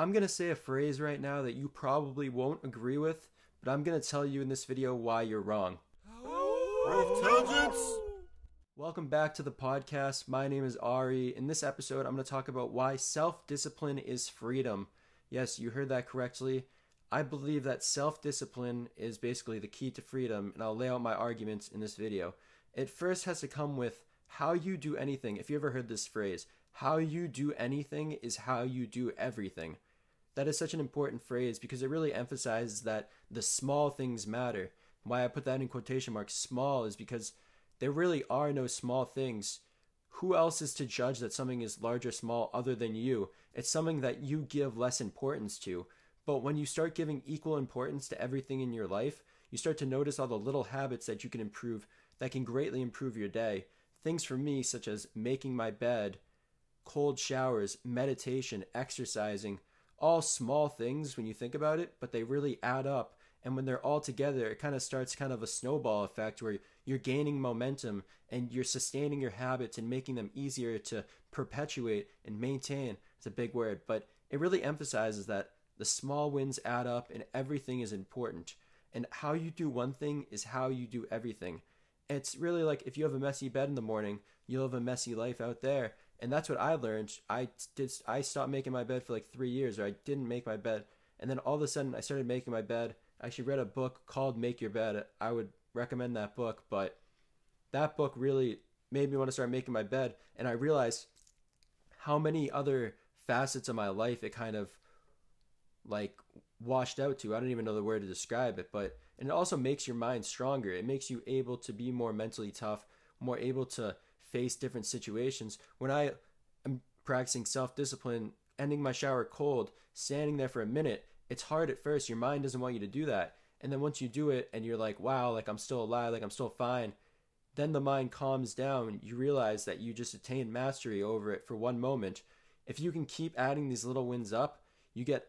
I'm going to say a phrase right now that you probably won't agree with, but I'm going to tell you in this video why you're wrong. Welcome back to the podcast. My name is Ari. In this episode, I'm going to talk about why self discipline is freedom. Yes, you heard that correctly. I believe that self discipline is basically the key to freedom, and I'll lay out my arguments in this video. It first has to come with how you do anything. If you ever heard this phrase, how you do anything is how you do everything. That is such an important phrase because it really emphasizes that the small things matter. Why I put that in quotation marks, small, is because there really are no small things. Who else is to judge that something is large or small other than you? It's something that you give less importance to. But when you start giving equal importance to everything in your life, you start to notice all the little habits that you can improve that can greatly improve your day. Things for me, such as making my bed, cold showers, meditation, exercising, all small things when you think about it, but they really add up. And when they're all together it kind of starts kind of a snowball effect where you're gaining momentum and you're sustaining your habits and making them easier to perpetuate and maintain. It's a big word but it really emphasizes that the small wins add up and everything is important. And how you do one thing is how you do everything. It's really like if you have a messy bed in the morning you'll have a messy life out there and that's what i learned i did i stopped making my bed for like three years or i didn't make my bed and then all of a sudden i started making my bed I actually read a book called Make Your Bed. I would recommend that book, but that book really made me want to start making my bed. And I realized how many other facets of my life it kind of like washed out to. I don't even know the word to describe it, but and it also makes your mind stronger. It makes you able to be more mentally tough, more able to face different situations. When I am practicing self discipline, ending my shower cold, standing there for a minute, it's hard at first. Your mind doesn't want you to do that. And then once you do it and you're like, wow, like I'm still alive, like I'm still fine, then the mind calms down. You realize that you just attained mastery over it for one moment. If you can keep adding these little wins up, you get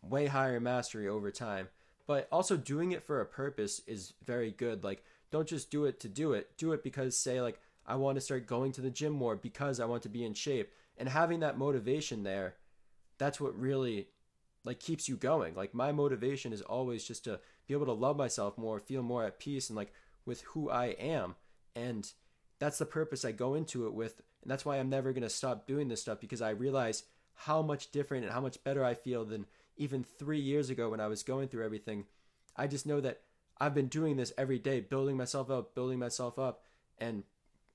way higher mastery over time. But also doing it for a purpose is very good. Like, don't just do it to do it. Do it because, say, like, I want to start going to the gym more because I want to be in shape. And having that motivation there, that's what really like keeps you going. Like my motivation is always just to be able to love myself more, feel more at peace and like with who I am. And that's the purpose I go into it with. And that's why I'm never going to stop doing this stuff because I realize how much different and how much better I feel than even 3 years ago when I was going through everything. I just know that I've been doing this every day, building myself up, building myself up and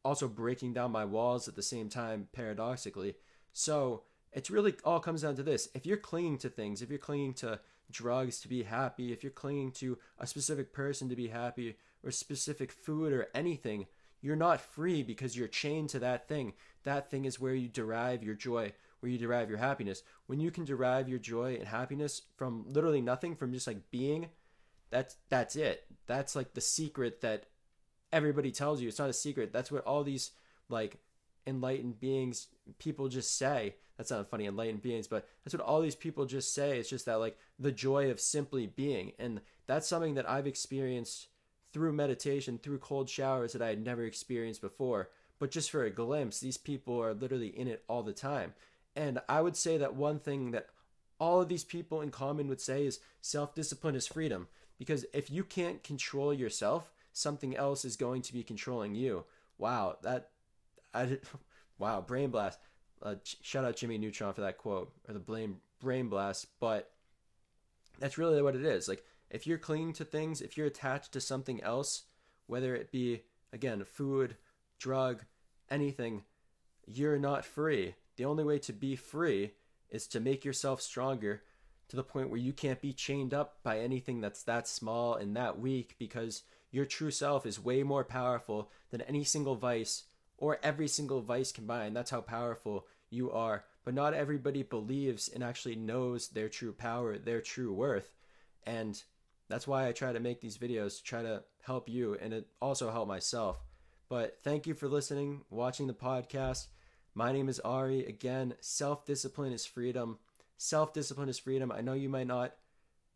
also breaking down my walls at the same time paradoxically. So, it's really all comes down to this. If you're clinging to things, if you're clinging to drugs to be happy, if you're clinging to a specific person to be happy, or specific food or anything, you're not free because you're chained to that thing. That thing is where you derive your joy, where you derive your happiness. When you can derive your joy and happiness from literally nothing, from just like being, that's that's it. That's like the secret that everybody tells you. It's not a secret. That's what all these like enlightened beings people just say. That's not funny enlightened beings but that's what all these people just say. It's just that like the joy of simply being. And that's something that i've experienced through meditation through cold showers that i had never experienced before. But just for a glimpse these people are literally in it all the time. And i would say that one thing that all of these people in common would say is self-discipline is freedom. Because if you can't control yourself something else is going to be controlling you wow that I wow, brain blast. Uh, shout out Jimmy Neutron for that quote or the blame brain blast. But that's really what it is. Like if you're clinging to things, if you're attached to something else, whether it be again food, drug, anything, you're not free. The only way to be free is to make yourself stronger to the point where you can't be chained up by anything that's that small and that weak because your true self is way more powerful than any single vice or every single vice combined. That's how powerful you are. But not everybody believes and actually knows their true power, their true worth. And that's why I try to make these videos to try to help you and it also help myself. But thank you for listening, watching the podcast. My name is Ari. Again, self discipline is freedom. Self discipline is freedom. I know you might not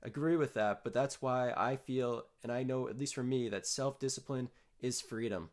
agree with that, but that's why I feel, and I know, at least for me, that self discipline is freedom.